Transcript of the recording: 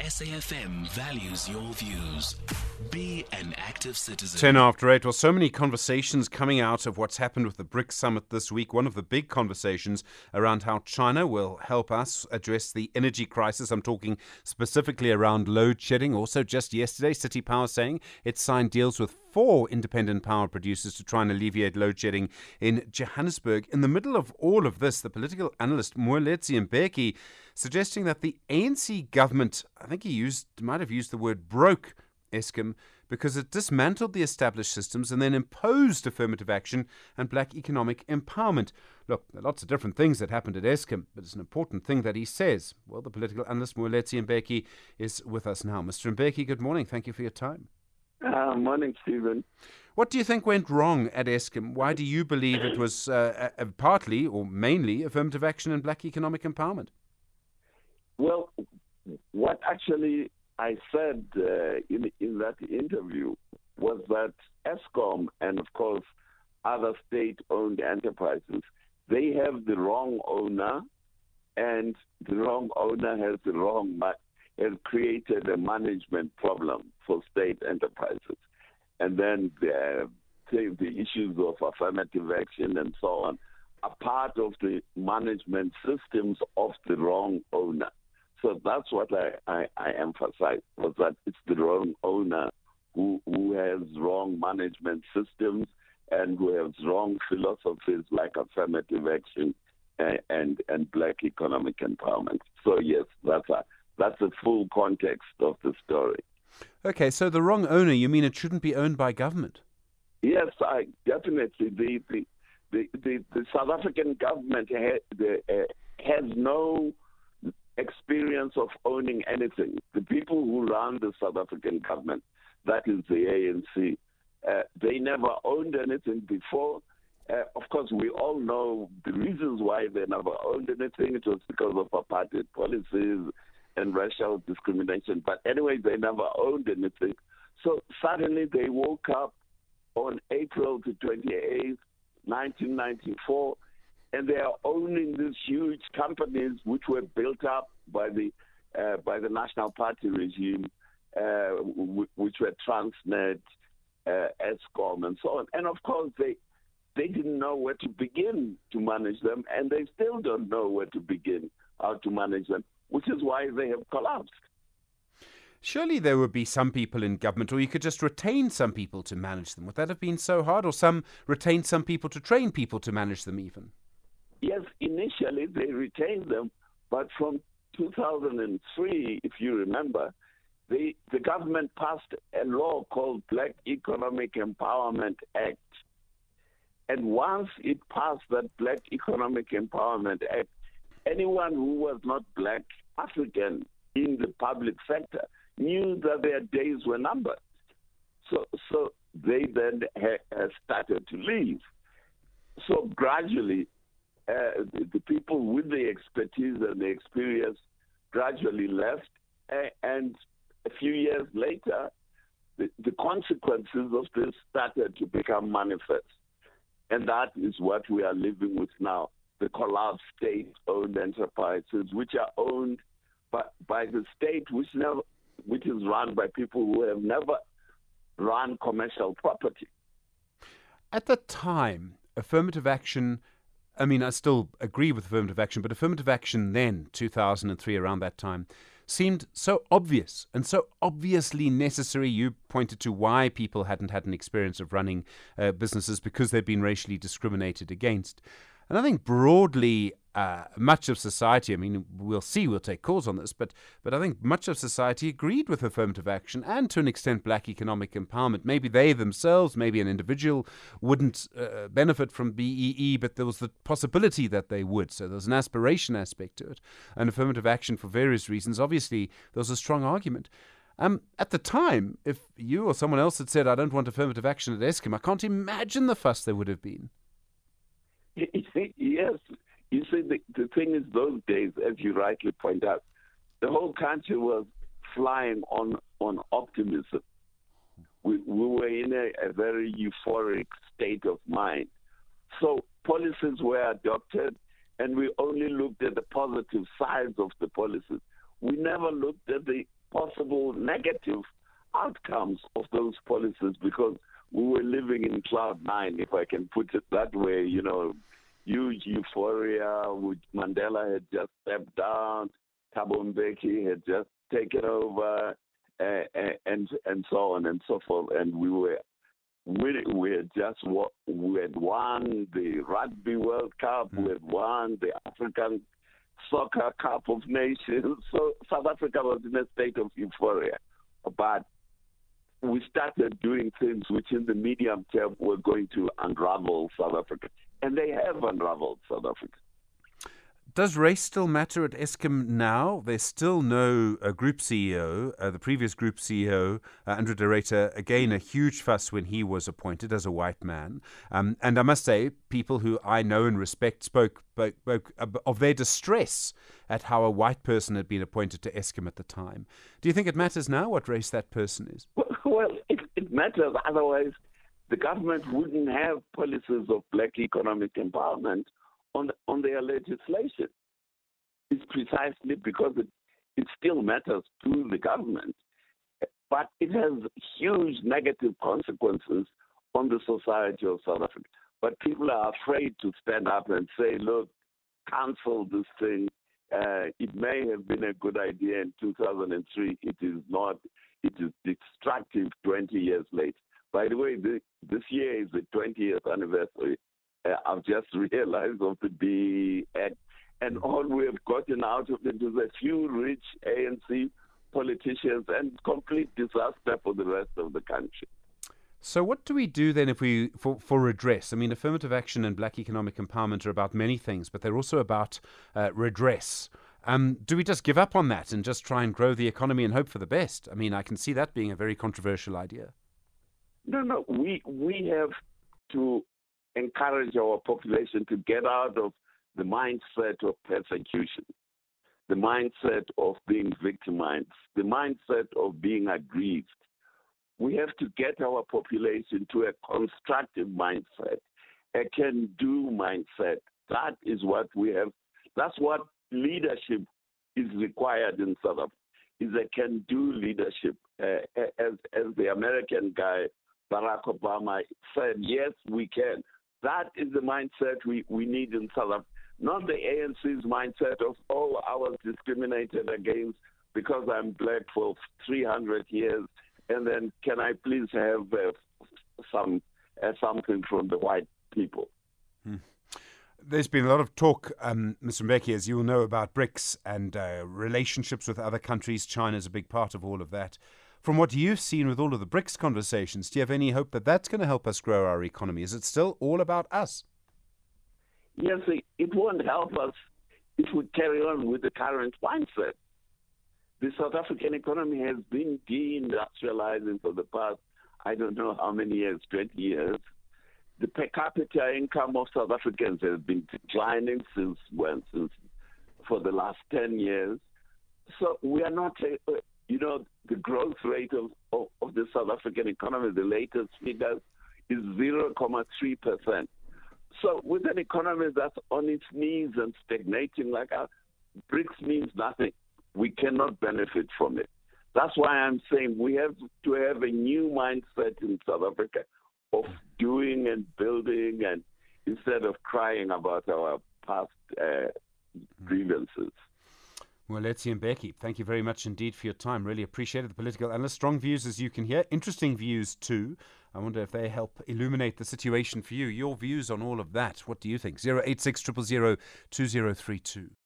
SAFM values your views. Be an active citizen. 10 after 8. Well, so many conversations coming out of what's happened with the BRICS summit this week. One of the big conversations around how China will help us address the energy crisis. I'm talking specifically around load shedding. Also, just yesterday, City Power saying it signed deals with four independent power producers to try and alleviate load shedding in Johannesburg. In the middle of all of this, the political analyst Moeletsi Mbeki suggesting that the ANC government, I think he used might have used the word broke Eskom because it dismantled the established systems and then imposed affirmative action and black economic empowerment. Look, there are lots of different things that happened at Eskom, but it's an important thing that he says. Well, the political analyst Moeletsi Mbeki is with us now. Mr. Mbeki, good morning. Thank you for your time. Uh, morning, Stephen. What do you think went wrong at Eskom? Why do you believe it was uh, uh, partly or mainly affirmative action and black economic empowerment? Well, what actually I said uh, in, in that interview was that Eskom and, of course, other state owned enterprises, they have the wrong owner, and the wrong owner has the wrong, ma- has created a management problem for state enterprises. And then the, the issues of affirmative action and so on are part of the management systems of the wrong owner. So that's what I, I, I emphasize was that it's the wrong owner who, who has wrong management systems and who has wrong philosophies like affirmative action and, and, and black economic empowerment. So yes, that's a that's the full context of the story. Okay, so the wrong owner, you mean it shouldn't be owned by government? Yes, I definitely the the the, the, the South African government ha, the, uh, has no experience of owning anything. The people who run the South African government, that is the ANC, uh, they never owned anything before. Uh, of course, we all know the reasons why they never owned anything. It was because of apartheid policies and racial discrimination. But anyway, they never owned anything. So suddenly they woke up on April the 28th, 1994, and they are owning these huge companies which were built up by the uh, by the National Party regime, uh, w- which were Transnet, uh, Eskom, and so on. And of course, they they didn't know where to begin to manage them, and they still don't know where to begin how to manage them, which is why they have collapsed. Surely there would be some people in government, or you could just retain some people to manage them. Would that have been so hard? Or some retain some people to train people to manage them, even? Yes, initially they retained them, but from 2003, if you remember, the, the government passed a law called Black Economic Empowerment Act. And once it passed that Black Economic Empowerment Act, anyone who was not black African in the public sector knew that their days were numbered. So, so they then ha- uh, started to leave. So gradually, uh, the, the, people with the expertise and the experience gradually left, and a few years later, the, the consequences of this started to become manifest. And that is what we are living with now the collapsed state owned enterprises, which are owned by, by the state, which, never, which is run by people who have never run commercial property. At the time, affirmative action I mean, I still agree with affirmative action, but affirmative action then, 2003, around that time, seemed so obvious and so obviously necessary. You pointed to why people hadn't had an experience of running uh, businesses because they'd been racially discriminated against. And I think broadly, uh, much of society, I mean, we'll see, we'll take calls on this, but, but I think much of society agreed with affirmative action and to an extent black economic empowerment. Maybe they themselves, maybe an individual wouldn't uh, benefit from BEE, but there was the possibility that they would. So there's an aspiration aspect to it. And affirmative action, for various reasons, obviously, there was a strong argument. Um, at the time, if you or someone else had said, I don't want affirmative action at Eskom, I can't imagine the fuss there would have been. Yes, you see, the, the thing is, those days, as you rightly point out, the whole country was flying on, on optimism. We, we were in a, a very euphoric state of mind. So policies were adopted, and we only looked at the positive sides of the policies. We never looked at the possible negative outcomes of those policies because we were living in cloud nine, if I can put it that way. You know, huge euphoria. Mandela had just stepped down, Thabo Mbeki had just taken over, uh, and and so on and so forth. And we were we, we had just we had won the Rugby World Cup, mm. we had won the African Soccer Cup of Nations. So South Africa was in a state of euphoria. But we started doing things which in the medium term were going to unravel South Africa. And they have unraveled South Africa. Does race still matter at Eskom now? There's still no uh, group CEO. Uh, the previous group CEO, uh, Andrew de Ruyter, again, a huge fuss when he was appointed as a white man. Um, and I must say, people who I know and respect spoke, spoke, spoke of their distress at how a white person had been appointed to Eskom at the time. Do you think it matters now what race that person is? Well, it, it matters. Otherwise, the government wouldn't have policies of black economic empowerment on, on their legislation. It's precisely because it, it still matters to the government, but it has huge negative consequences on the society of South Africa. But people are afraid to stand up and say, look, cancel this thing. Uh, it may have been a good idea in 2003. It is not. It is destructive 20 years later. By the way, this year is the 20th anniversary uh, I've just realized of the B. And all we have gotten out of it is a few rich ANC politicians and complete disaster for the rest of the country. So, what do we do then if we for, for redress? I mean, affirmative action and black economic empowerment are about many things, but they're also about uh, redress. Um, do we just give up on that and just try and grow the economy and hope for the best? I mean, I can see that being a very controversial idea. No, no, we we have to encourage our population to get out of the mindset of persecution, the mindset of being victimized, the mindset of being aggrieved. We have to get our population to a constructive mindset, a can do mindset. That is what we have. That's what leadership is required in South Africa, is a can do leadership. Uh, as, as the American guy, Barack Obama, said, yes, we can. That is the mindset we, we need in South Africa, not the ANC's mindset of, oh, I was discriminated against because I'm black for 300 years, and then can I please have uh, some uh, something from the white people? Hmm. There's been a lot of talk, um, Mr. Mbeki, as you will know, about BRICS and uh, relationships with other countries. China is a big part of all of that. From what you've seen with all of the BRICS conversations, do you have any hope that that's going to help us grow our economy? Is it still all about us? Yes, it won't help us if we carry on with the current mindset. The South African economy has been deindustrializing for the past, I don't know how many years, 20 years. The per capita income of South Africans has been declining since when? Since for the last 10 years. So we are not you know, the growth rate of, of, of the South African economy, the latest figures, is 0.3%. So with an economy that's on its knees and stagnating like our BRICS means nothing. We cannot benefit from it. That's why I'm saying we have to have a new mindset in South Africa of doing and building and instead of crying about our past uh, grievances. Well, Moeletsi Mbeki, thank you very much indeed for your time. Really appreciated the political analyst. Strong views, as you can hear. Interesting views, too. I wonder if they help illuminate the situation for you. Your views on all of that. What do you think? 086 2032.